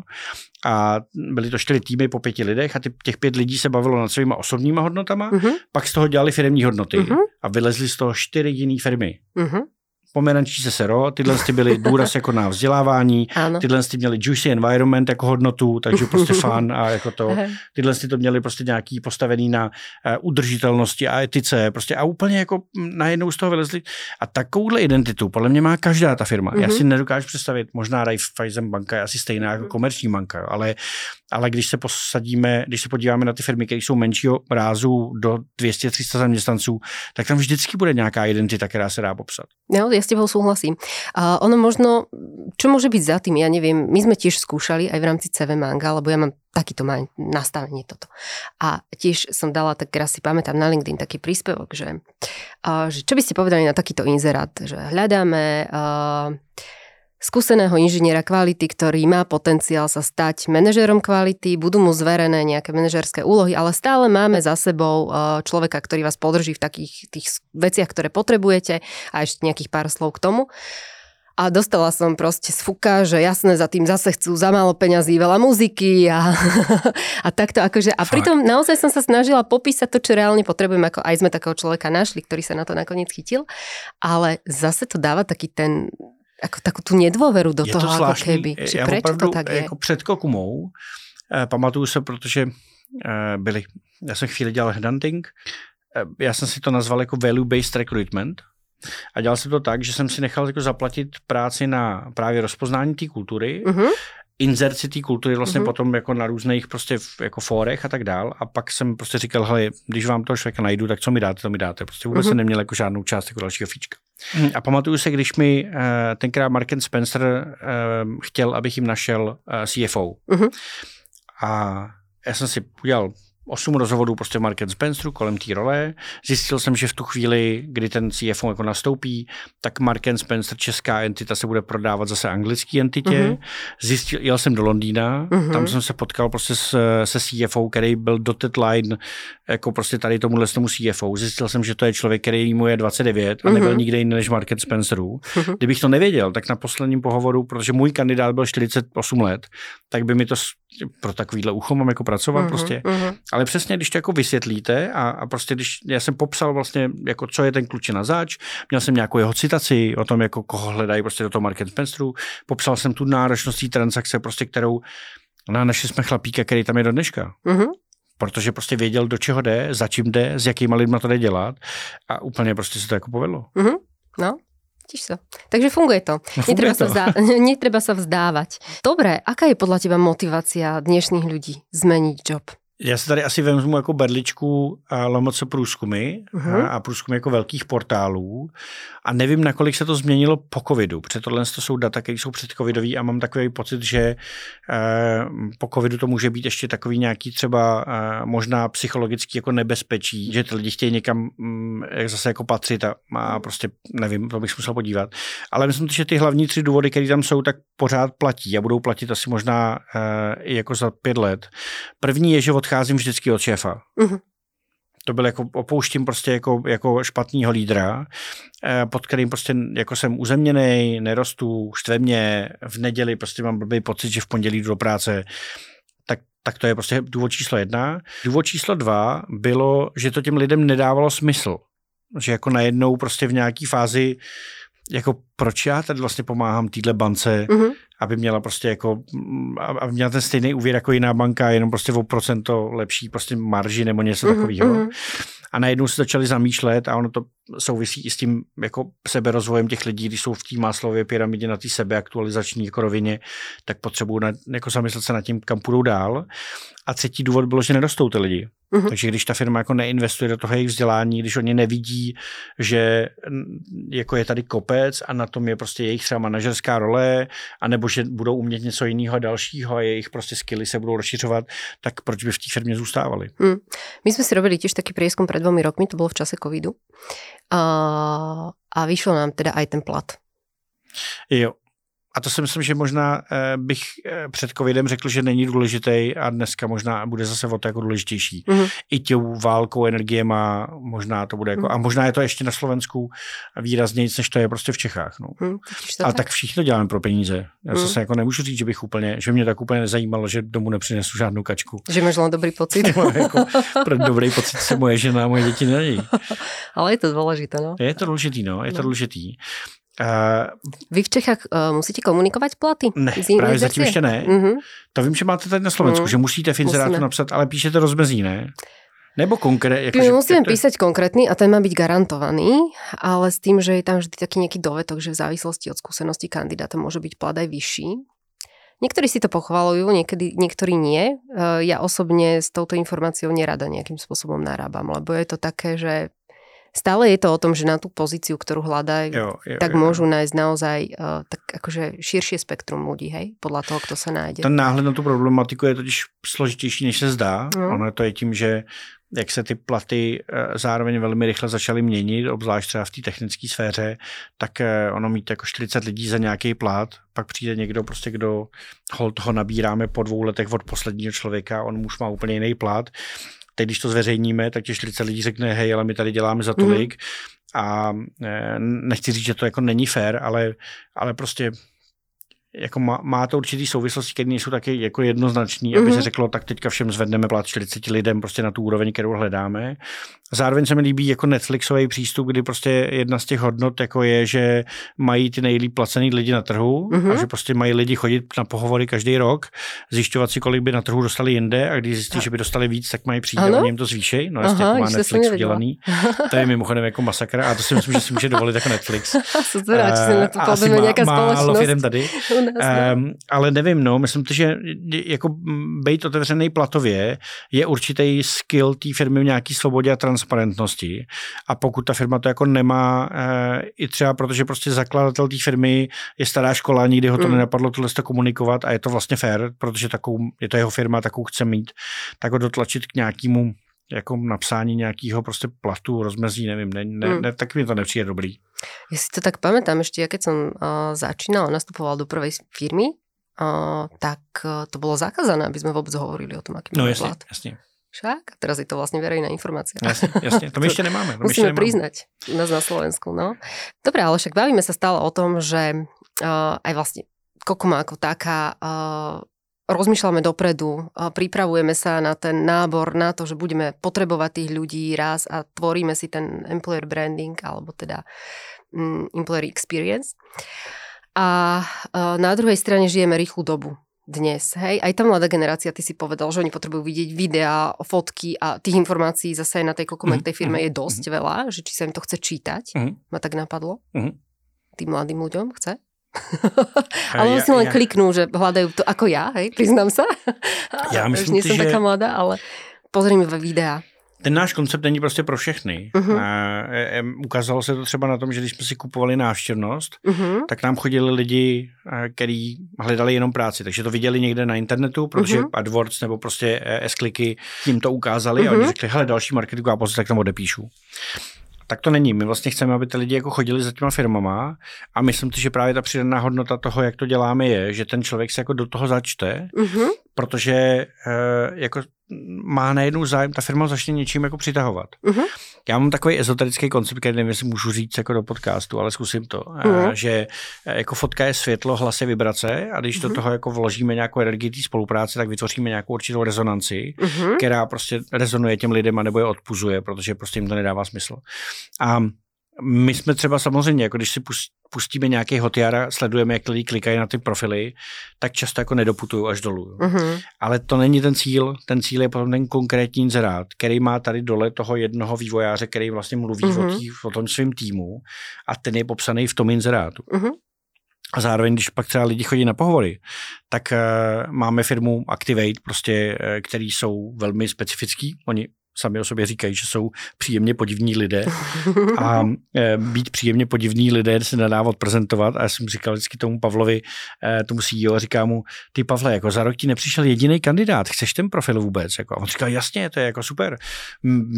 a byly to čtyři týmy po pěti lidech a ty, těch pět lidí se bavilo nad svýma osobníma hodnotama, uh-huh. pak z toho dělali firmní hodnoty uh-huh. a vylezly z toho čtyři jiné firmy. Uh-huh pomerančí se sero, tyhle ty byly důraz jako na vzdělávání, ano. tyhle ty měly juicy environment jako hodnotu, takže prostě fun a jako to, tyhle ty to měly prostě nějaký postavený na uh, udržitelnosti a etice, prostě a úplně jako najednou z toho vylezli. A takovouhle identitu podle mě má každá ta firma. Mm-hmm. Já mhm. si nedokážu představit, možná Raiffeisen banka je asi stejná jako komerční banka, ale ale když se posadíme, když se podíváme na ty firmy, které jsou menšího rázu do 200-300 zaměstnanců, tak tam vždycky bude nějaká identita, která se dá popsat. No, s tebou súhlasím. A ono možno, čo môže byť za tým, ja neviem, my sme tiež skúšali aj v rámci CV Manga, lebo ja mám takýto mám nastavenie toto. A tiež som dala, tak raz si pamätám na LinkedIn taký príspevok, že, že čo by ste povedali na takýto inzerát, že hľadáme uh, skúseného inžiniera kvality, ktorý má potenciál sa stať manažérom kvality, budú mu zverené nejaké manažerské úlohy, ale stále máme za sebou e, človeka, ktorý vás podrží v takých tých veciach, ktoré potrebujete a ešte nejakých pár slov k tomu. A dostala som proste z fuka, že jasné, za tým zase chcú za málo peňazí, veľa muziky a, a takto akože. A Fakt. pritom naozaj som sa snažila popísať to, čo reálne potrebujem, ako aj sme takého človeka našli, ktorý sa na to nakoniec chytil. Ale zase to dáva taký ten jako takovou tu nedôveru do je toho, to jako keby. Že já proč to tak je? Jako před Kokumou, eh, pamatuju se, protože eh, byli, já jsem chvíli dělal headhunting, eh, já jsem si to nazval jako value-based recruitment, a dělal jsem to tak, že jsem si nechal jako zaplatit práci na právě rozpoznání té kultury, uh-huh inzerci té kultury vlastně mm-hmm. potom jako na různých prostě jako fórech a tak dál. A pak jsem prostě říkal, hele, když vám toho člověka najdu, tak co mi dáte, to mi dáte. Prostě vůbec mm-hmm. jsem neměl jako žádnou část jako dalšího fíčka. Mm. A pamatuju se, když mi uh, tenkrát Mark Spencer uh, chtěl, abych jim našel uh, CFO. Mm-hmm. A já jsem si udělal osm rozhovorů prostě Market Spenceru kolem té role. Zjistil jsem, že v tu chvíli, kdy ten CFO jako nastoupí, tak Market Spencer, česká entita, se bude prodávat zase anglický entitě. Mm-hmm. Zjistil, jel jsem do Londýna, mm-hmm. tam jsem se potkal prostě s, se CFO, který byl dotted line, jako prostě tady tomuhle tomu CFO. Zjistil jsem, že to je člověk, který mu je 29 a nebyl mm-hmm. nikde jiný než Market Spencerů. Mm-hmm. Kdybych to nevěděl, tak na posledním pohovoru, protože můj kandidát byl 48 let, tak by mi to pro takovýhle ucho mám jako pracovat mm-hmm. prostě. Mm-hmm ale přesně, když to jako vysvětlíte a, a prostě když já jsem popsal vlastně, jako co je ten na zač, měl jsem nějakou jeho citaci o tom, jako koho hledají prostě do toho Market Spenceru, popsal jsem tu náročnost transakce, prostě kterou na naši jsme chlapíka, který tam je do dneška. Mm-hmm protože prostě věděl, do čeho jde, za čím jde, s jakýma lidma to jde dělat a úplně prostě se to jako povedlo. Mm-hmm. No, Tiež sa. Takže funguje to. No, funguje netreba, to. Sa vzdá- netreba sa vzdávať. Dobre, aká je podľa teba motivácia dnešných ľudí zmeniť job? Já se tady asi vezmu jako berličku a lomoco průzkumy uh-huh. a průzkumy jako velkých portálů a nevím, nakolik se to změnilo po covidu, protože tohle to jsou data, které jsou předcovidový a mám takový pocit, že eh, po covidu to může být ještě takový nějaký třeba eh, možná psychologický jako nebezpečí, že ty lidi chtějí někam mm, zase jako patřit a, a prostě nevím, to bych musel podívat. Ale myslím, že ty hlavní tři důvody, které tam jsou, tak pořád platí a budou platit asi možná eh, i jako za pět let. První je, že odcházím vždycky od šéfa. Uh-huh. To byl jako opouštím prostě jako, jako špatného lídra, eh, pod kterým prostě jako jsem uzemněný, nerostu, štve mě, v neděli prostě mám blbý pocit, že v pondělí jdu do práce, tak, tak to je prostě důvod číslo jedna. Důvod číslo dva bylo, že to těm lidem nedávalo smysl. Že jako najednou prostě v nějaký fázi jako proč já tady vlastně pomáhám týhle bance, mm-hmm. aby měla prostě jako, aby měla ten stejný úvěr jako jiná banka, jenom prostě o procento lepší prostě marži nebo něco mm-hmm. takového. A najednou se začali zamýšlet a ono to souvisí i s tím jako seberozvojem těch lidí, když jsou v té máslově pyramidě na té sebeaktualizační jako rovině, tak potřebují na, jako zamyslet se nad tím, kam půjdou dál. A třetí důvod bylo, že nerostou ty lidi. Uh-huh. Takže když ta firma jako neinvestuje do toho jejich vzdělání, když oni nevidí, že jako je tady kopec a na tom je prostě jejich třeba manažerská role, anebo že budou umět něco jiného dalšího a jejich prostě skilly se budou rozšiřovat, tak proč by v té firmě zůstávali? Hmm. My jsme si robili tiež taký prieskum před dvomi rokmi, to bylo v čase covidu. A, a vyšlo nám teda aj ten plat. Jo, a to si myslím, že možná eh, bych eh, před covidem řekl, že není důležitý a dneska možná bude zase o to jako důležitější. Mm-hmm. I tou válkou energie má, možná to bude jako, mm. a možná je to ještě na Slovensku výrazněji, než to je prostě v Čechách. No. Mm, a tak? tak všichni to děláme pro peníze. Já mm. se jako nemůžu říct, že bych úplně, že mě tak úplně nezajímalo, že domů nepřinesu žádnou kačku. Že máš len dobrý pocit. jako, pro dobrý pocit se moje žena a moje děti nejí. Ale je to důležité, no. Je to důležitý, no, je to no. důležitý. Uh, Vy v Čechách uh, musíte komunikovat platy? Ne, právě zatím ještě ne. Uh-huh. To vím, že máte tady na Slovensku, uh-huh. že musíte v inzerátu napsat, ale píšete rozmezí, ne? Nebo konkrétně? Jako, My musíme to... písať konkrétny a ten má byť garantovaný, ale s tým, že je tam vždy taký nejaký dovetok, že v závislosti od skúsenosti kandidáta môže byť plat aj vyšší. Niektorí si to pochvalujú, niekedy, niektorí nie. Uh, ja osobne s touto informáciou nerada nejakým spôsobom narábam, lebo je to také, že stále je to o tom, že na tú pozíciu, ktorú hľadajú, jo, jo, tak jo, môžu jo. nájsť naozaj uh, tak akože širšie spektrum ľudí, hej, podľa toho, kto sa nájde. Ten náhled na tu problematiku je totiž složitější, než se zdá. No. Ono to je tím, že jak se ty platy eh, zároveň velmi rychle začaly měnit, obzvlášť třeba v té technické sféře, tak eh, ono mít jako 40 lidí za nějaký plat, pak přijde někdo prostě, kdo hol toho nabíráme po dvou letech od posledního člověka, on už má úplně jiný plat Teď, když to zveřejníme, tak těch 40 lidí řekne, hej, ale my tady děláme za tolik. Mm. A e, nechci říct, že to jako není fér, ale, ale prostě jako má, má to určitý souvislosti, které nejsou taky jako jednoznační, mm-hmm. aby se mhm. řeklo, tak teďka všem zvedneme plat 40 lidem prostě na tu úroveň, kterou hledáme. Zároveň se mi líbí jako Netflixový přístup, kdy prostě jedna z těch hodnot jako je, že mají ty nejlíp placený lidi na trhu mm-hmm. a že prostě mají lidi chodit na pohovory každý rok, zjišťovat si, kolik by na trhu dostali jinde a když zjistí, a... že by dostali víc, tak mají přijít a jim to zvýšej. No, jasně, Aha, to má Netflix udělaný. to je mimochodem jako masakr a to si myslím, že si může dovolit jako Netflix. Super, uh, se na to asi má, nějaká má tady. Um, ale nevím, no, myslím, že jako být otevřený platově je určitý skill té firmy v nějaký svobodě a transparentnosti. A pokud ta firma to jako nemá, uh, i třeba protože prostě zakladatel té firmy je stará škola, nikdy ho to mm. nenapadlo tohle to komunikovat a je to vlastně fair, protože takovou, je to jeho firma, takovou chce mít, tak ho dotlačit k nějakému jako napsání nějakého prostě platu, rozmezí, nevím, ne, ne, mm. ne, tak mi to nepřijde dobrý. Ja si to tak pamätám ešte, ja keď som uh, začínala, nastupoval do prvej firmy, uh, tak uh, to bolo zakázané, aby sme vôbec hovorili o tom, aký no, jasne, plat. jasne. Však, a teraz je to vlastne verejná informácia. Jasne, jasne. to my ešte nemáme. To Musíme ešte nemáme. priznať nás na Slovensku. No. Dobre, ale však bavíme sa stále o tom, že uh, aj vlastne Kokuma ako taká uh, rozmýšľame dopredu, pripravujeme sa na ten nábor, na to, že budeme potrebovať tých ľudí raz a tvoríme si ten employer branding alebo teda um, employer experience. A na druhej strane žijeme rýchlu dobu dnes. Hej, aj tá mladá generácia, ty si povedal, že oni potrebujú vidieť videá, fotky a tých informácií zase na tej kokomek mhm, tej firme mm, je dosť mm. veľa, že či sa im to chce čítať, ma tak napadlo. Tým mladým ľuďom chce? Ale ja, si len ja, kliknú, že hľadajú to ako ja, hej, priznám sa. Já myslím, nie som že... taká mladá, ale pozrime videa. Ten náš koncept není prostě pro všechny. Uh-huh. E, e, ukázalo se to třeba na tom, že když jsme si kupovali návštěvnost, uh-huh. tak nám chodili lidi, kteří hledali jenom práci. Takže to viděli někde na internetu, protože uh-huh. AdWords nebo prostě S-kliky tím to ukázali uh-huh. a oni řekli, hele, další marketingová pozice, tak tam odepíšu tak to není. My vlastně chceme, aby ty lidi jako chodili za těma firmama a myslím si, že právě ta přidaná hodnota toho, jak to děláme, je, že ten člověk se jako do toho začte, mm-hmm. protože e, jako má najednou zájem, ta firma začne něčím jako přitahovat. Uh-huh. Já mám takový ezoterický koncept, který nevím, jestli můžu říct jako do podcastu, ale zkusím to, uh-huh. že jako fotka je světlo, hlas je vibrace a když uh-huh. do toho jako vložíme nějakou energii té spolupráce, tak vytvoříme nějakou určitou rezonanci, uh-huh. která prostě rezonuje těm lidem a nebo je odpuzuje, protože prostě jim to nedává smysl. A my jsme třeba samozřejmě, jako když si pustíme nějaký hotiara, sledujeme, jak lidi klikají na ty profily, tak často jako nedoputují až dolů. Uh-huh. Ale to není ten cíl. Ten cíl je potom ten konkrétní inzerát, který má tady dole toho jednoho vývojáře, který vlastně mluví uh-huh. o, tý, o tom svém týmu a ten je popsaný v tom inzerátu. Uh-huh. A zároveň, když pak třeba lidi chodí na pohovory, tak uh, máme firmu Activate, prostě, uh, který jsou velmi specifický. Oni sami o sobě říkají, že jsou příjemně podivní lidé a e, být příjemně podivní lidé se nedá odprezentovat a já jsem říkal vždycky tomu Pavlovi, e, tomu CEO, a říká mu, ty Pavle, jako za rok ti nepřišel jediný kandidát, chceš ten profil vůbec? Jako, a on říkal, jasně, to je jako super.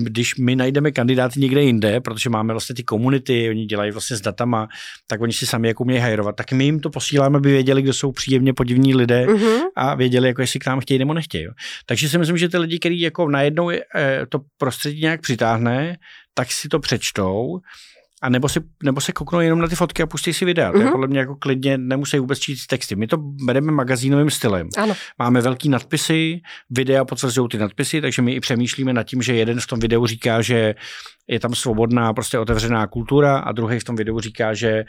Když my najdeme kandidáty někde jinde, protože máme vlastně ty komunity, oni dělají vlastně s datama, tak oni si sami jako umějí hajrovat, tak my jim to posíláme, aby věděli, kdo jsou příjemně podivní lidé uh-huh. a věděli, jako jestli k nám chtějí nebo nechtějí. Takže si myslím, že ty lidi, kteří jako najednou e, to prostředí nějak přitáhne, tak si to přečtou a nebo, si, nebo se kouknou jenom na ty fotky a pustí si videa. Mm-hmm. To je mhm. podle mě jako klidně, nemusí vůbec číst texty. My to bereme magazínovým stylem. Ano. Máme velký nadpisy, videa potvrzují ty nadpisy, takže my i přemýšlíme nad tím, že jeden v tom videu říká, že je tam svobodná, prostě otevřená kultura a druhý v tom videu říká, že e,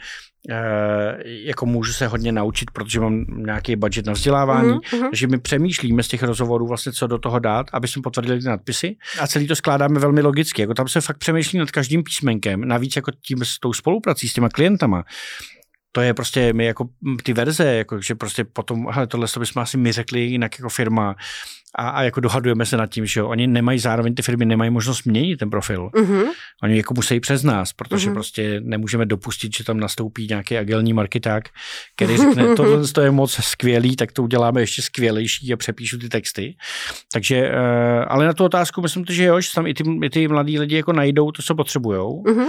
jako můžu se hodně naučit, protože mám nějaký budget na vzdělávání, mm-hmm. takže my přemýšlíme z těch rozhovorů vlastně, co do toho dát, aby jsme potvrdili ty nadpisy a celý to skládáme velmi logicky, jako tam se fakt přemýšlí nad každým písmenkem, navíc jako tím s tou spoluprací s těma klientama, to je prostě my jako ty verze, jako, že prostě potom, hele, tohle to bychom asi my řekli jinak jako firma a, a jako dohadujeme se nad tím, že jo, oni nemají zároveň, ty firmy nemají možnost měnit ten profil. Mm-hmm. Oni jako musí přes nás, protože mm-hmm. prostě nemůžeme dopustit, že tam nastoupí nějaký agilní marketák, který řekne, tohle to je moc skvělý, tak to uděláme ještě skvělejší a přepíšu ty texty. Takže, uh, ale na tu otázku myslím, že jo, že tam i ty, i ty mladí lidi jako najdou to, co potřebují. Mm-hmm.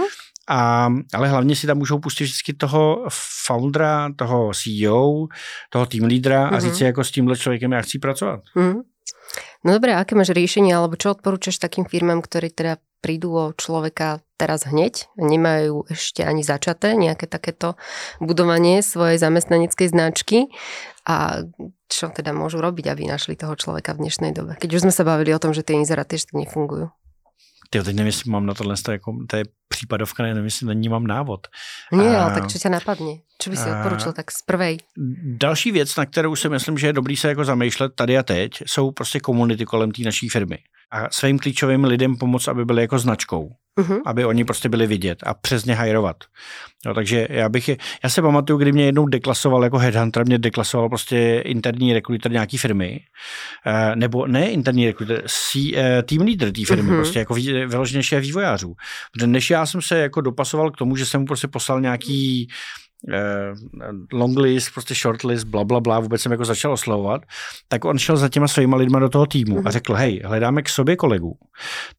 A, ale hlavně si tam můžou pustit vždycky toho foundera, toho CEO, toho team lídra a mm-hmm. říct si jako s tímhle člověkem já chci pracovat. Mm-hmm. No dobré, aké máš riešenie, alebo čo odporúčaš takým firmám, ktorí teda prídu o človeka teraz hneď, nemajú ešte ani začaté nejaké takéto budovanie svojej zamestnaneckej značky a čo teda môžu robiť, aby našli toho človeka v dnešnej dobe? Keď už sme sa bavili o tom, že tie inzeráty ešte nefungujú. Ty teď nevím, jestli mám na tohle, jako, to je případovka, nevím, jestli na ní mám návod. Nie, a, tak čo tě napadne? Co by si odporučil tak z prvej? Další věc, na kterou si myslím, že je dobrý se jako zamýšlet tady a teď, jsou prostě komunity kolem té naší firmy. A svým klíčovým lidem pomoct, aby byly jako značkou uh-huh. aby oni prostě byli vidět a přes ně hajrovat. No, takže já bych je, já se pamatuju, kdy mě jednou deklasoval jako headhunter, mě deklasoval prostě interní rekruter nějaký firmy, uh, nebo ne interní rekruter, uh, team leader té firmy, uh-huh. prostě jako vyloženě vývojářů. Protože než já jsem se jako dopasoval k tomu, že jsem mu prostě poslal nějaký long list, prostě short list, bla, bla, bla, vůbec jsem jako začal oslovovat, tak on šel za těma svýma lidma do toho týmu a mhm. řekl, hej, hledáme k sobě kolegu,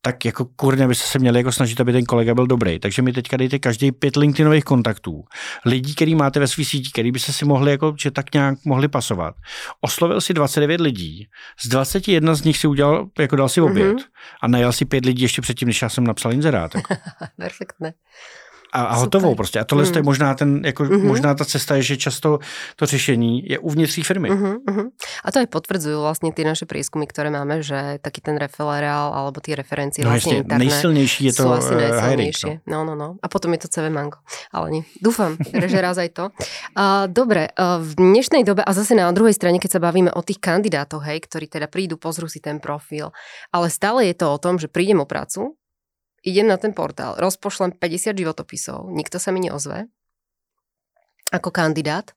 tak jako kurně byste se měli jako snažit, aby ten kolega byl dobrý. Takže mi teďka dejte každý pět LinkedInových kontaktů, lidí, který máte ve svých sítích, který byste si mohli jako, že tak nějak mohli pasovat. Oslovil si 29 lidí, z 21 z nich si udělal, jako dal si oběd mm-hmm. a najel si pět lidí ještě předtím, než já jsem napsal inzerát. Jako. Perfektné a, a hotovou prostě. A tohle mm. je možná, ten, jako, mm-hmm. možná ta cesta je, že často to řešení je uvnitř firmy. Mm-hmm. A to aj potvrdzujú vlastně ty naše prieskumy, které máme, že taky ten referál alebo ty referencie no vlastně interné nejsilnější je to asi eh, najsilnejšie. No. no, no, no. A potom je to CV Mango. Ale nie. Dúfam, že raz aj to. Uh, dobre, uh, v dnešnej dobe, a zase na druhej strane, keď sa bavíme o tých kandidátoch, hej, ktorí teda prídu, pozrú si ten profil, ale stále je to o tom, že prídem o prácu, idem na ten portál, rozpošlem 50 životopisov, nikto sa mi neozve, ako kandidát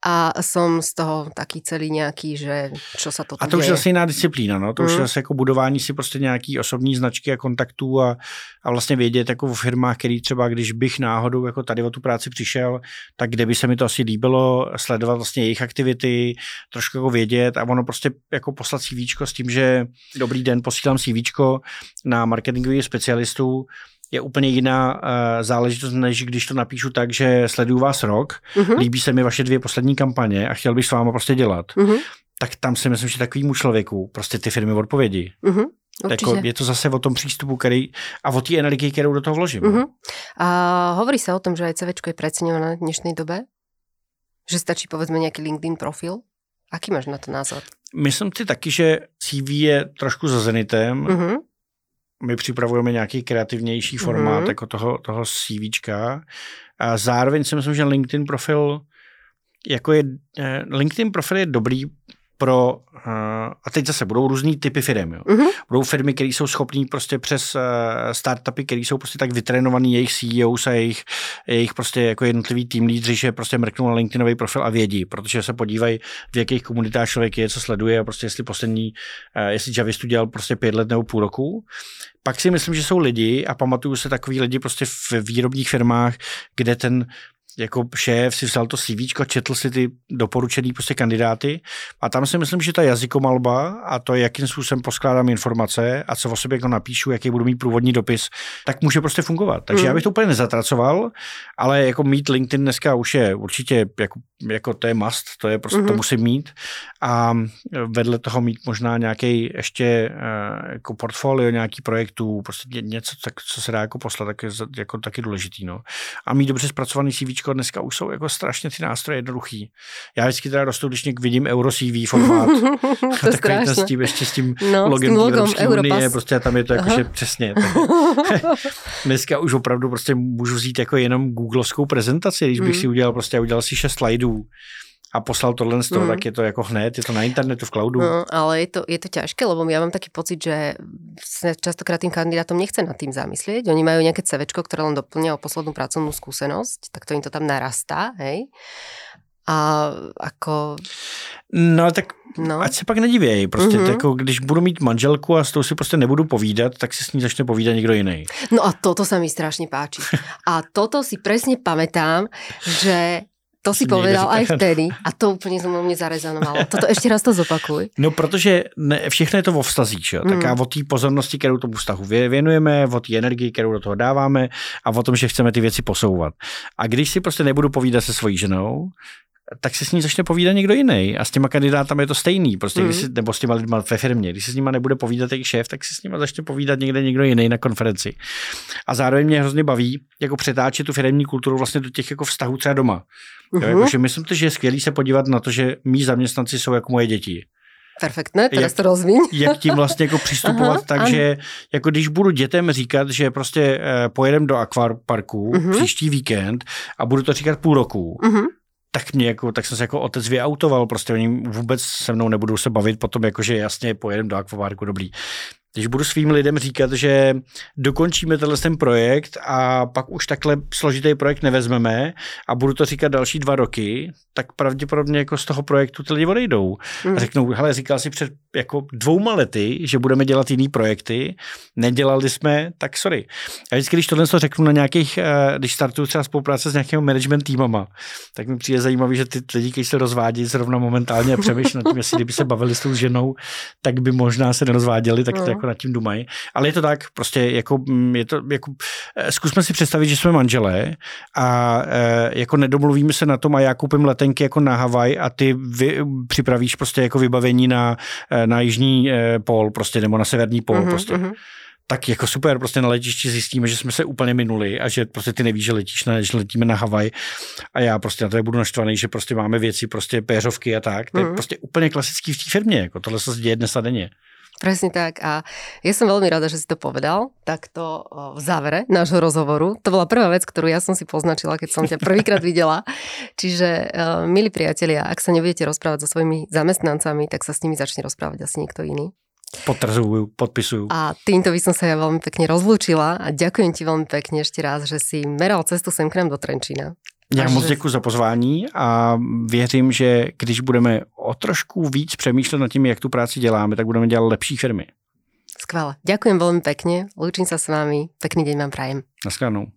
a som z toho taký celý nějaký, že čo sa to A to už je zase jiná disciplína, no? to mm. už je mm. zase jako budování si prostě nějaký osobní značky a kontaktů a, a vlastně vědět jako v firmách, který třeba, když bych náhodou jako tady o tu práci přišel, tak kde by se mi to asi líbilo, sledovat vlastně jejich aktivity, trošku jako vědět a ono prostě jako poslat CV s tím, že dobrý den, posílám CV na marketingový specialistů, je úplně jiná uh, záležitost, než když to napíšu tak, že sleduju vás rok, uh-huh. líbí se mi vaše dvě poslední kampaně a chtěl bych s váma prostě dělat. Uh-huh. tak tam si myslím, že takovýmu člověku prostě ty firmy odpovědí. Uh-huh. Jako je to zase o tom přístupu který, a o té energii, kterou do toho vložím. Uh-huh. A hovorí se o tom, že aj CV je preceňované v dnešnej dobe? Že stačí povedzme nějaký LinkedIn profil? Aký máš na to názor? Myslím si taky, že CV je trošku za zenitem. Uh-huh. My připravujeme nějaký kreativnější formát uh-huh. jako toho, toho CVčka. A zároveň si myslím, že LinkedIn profil jako je, eh, LinkedIn profil je dobrý pro, uh, a teď zase budou různý typy firm. Jo. Uh-huh. Budou firmy, které jsou schopné prostě přes uh, startupy, které jsou prostě tak vytrénovaný jejich CEOs a jejich, jejich prostě jako jednotlivý tým lídři, že prostě mrknou na LinkedInový profil a vědí, protože se podívají, v jakých komunitách člověk je, co sleduje a prostě jestli poslední, uh, jestli Javistu dělal prostě pět let nebo půl roku. Pak si myslím, že jsou lidi a pamatuju se takový lidi prostě v výrobních firmách, kde ten jako šéf si vzal to CV, četl si ty doporučený prostě kandidáty a tam si myslím, že ta jazykomalba a to, jakým způsobem poskládám informace a co o sobě jako napíšu, jaký budu mít průvodní dopis, tak může prostě fungovat. Takže mm. já bych to úplně nezatracoval, ale jako mít LinkedIn dneska už je určitě jako, jako to je must, to je prostě, mm-hmm. to musím mít a vedle toho mít možná nějaký ještě uh, jako portfolio nějaký projektů, prostě něco, tak, co se dá jako poslat, tak je jako taky důležitý. No. A mít dobře zpracovaný CV dneska už jsou jako strašně ty nástroje jednoduchý. Já vždycky teda rostu, když někdy vidím Euro CV formát, to je takový s tím, ještě s tím no, logem, s tím logom Unie, prostě tam je to jako, že přesně. dneska už opravdu prostě můžu vzít jako jenom googlovskou prezentaci, když bych mm. si udělal prostě, udělal si šest slajdů, a poslal tohle z toho, mm. tak je to jako hned, je to na internetu, v cloudu. No, ale je to, je to ťažké, lebo ja mám taký pocit, že sa častokrát tým kandidátom nechce nad tým zamyslieť. Oni majú nejaké CV, ktoré len doplňa o poslednú pracovnú skúsenosť, tak to im to tam narastá, hej. A ako... No tak no. ať se pak nedivějí. Prostě mm-hmm. jako, když budu mít manželku a s tou si prostě nebudu povídat, tak si s ní začne povídat někdo jiný. No a toto sa mi strašne páči. A toto si presne pamätám, že to si povedal aj vtedy a to úplně zo mě zarezonovalo. Toto ještě raz to zopakuj. No, protože ne, všechno je to o vztazích, jo? tak a o té pozornosti, kterou tomu vztahu věnujeme, o té energii, kterou do toho dáváme a o tom, že chceme ty věci posouvat. A když si prostě nebudu povídat se svojí ženou, tak se s ní začne povídat někdo jiný. A s těma kandidátama je to stejný, prostě, mm. když si, nebo s těma lidma ve firmě. Když se s nima nebude povídat jejich šéf, tak si s nima začne povídat někde někdo jiný na konferenci. A zároveň mě hrozně baví jako přetáčet tu firmní kulturu vlastně do těch jako vztahů třeba doma. Uh-huh. Jo, jakože myslím, že je skvělý se podívat na to, že mý zaměstnanci jsou jako moje děti. Perfektné, teraz to rozvíň. Jak tím vlastně jako přistupovat, takže jako když budu dětem říkat, že prostě eh, pojedem do akvaparku uh-huh. příští víkend a budu to říkat půl roku, uh-huh tak mě jako, tak jsem se jako otec vyautoval, prostě oni vůbec se mnou nebudou se bavit potom, jako že jasně pojedem do akvaparku, dobrý když budu svým lidem říkat, že dokončíme tenhle ten projekt a pak už takhle složitý projekt nevezmeme a budu to říkat další dva roky, tak pravděpodobně jako z toho projektu ty lidi odejdou. Mm. A řeknou, hele, říkal si před jako dvouma lety, že budeme dělat jiný projekty, nedělali jsme, tak sorry. Já vždycky, když tohle řeknu na nějakých, eh, když startuju třeba spolupráce s nějakými management týmama, tak mi přijde zajímavý, že ty lidi, kteří se rozvádí zrovna momentálně a přemýšlí nad tím, jestli kdyby se bavili s tou ženou, tak by možná se nerozváděli, tak to mm jako nad tím dumají. Ale je to tak, prostě jako, mm, je to, jako, eh, zkusme si představit, že jsme manželé a e, jako nedomluvíme se na tom a já koupím letenky jako na Havaj a ty vy, připravíš prostě jako vybavení na, eh, na jižní pól prostě nebo na severní pól mm-hmm, prostě. Mm-hmm tak jako super, prostě na letišti zjistíme, že jsme se úplně minuli a že prostě ty nevíš, že letíš na, že letíme na Havaj a já prostě na to budu naštvaný, že prostě máme věci, prostě péřovky a tak. To je mm. prostě úplně klasický v té firmě, jako tohle se děje dnes a denně. Presne tak. A ja som veľmi rada, že si to povedal takto v závere nášho rozhovoru. To bola prvá vec, ktorú ja som si poznačila, keď som ťa prvýkrát videla. Čiže, milí priatelia, ak sa nebudete rozprávať so svojimi zamestnancami, tak sa s nimi začne rozprávať asi niekto iný. Potrzujú, podpisujú. A týmto by som sa ja veľmi pekne rozlúčila a ďakujem ti veľmi pekne ešte raz, že si meral cestu sem k nám do Trenčína. Já moc děkuji za pozvání a věřím, že když budeme o trošku víc přemýšlet nad tím, jak tu práci děláme, tak budeme dělat lepší firmy. Skvěle. Ďakujem veľmi pekne. Lúčim sa s vámi. Pekný deň vám prajem. Naschledanou.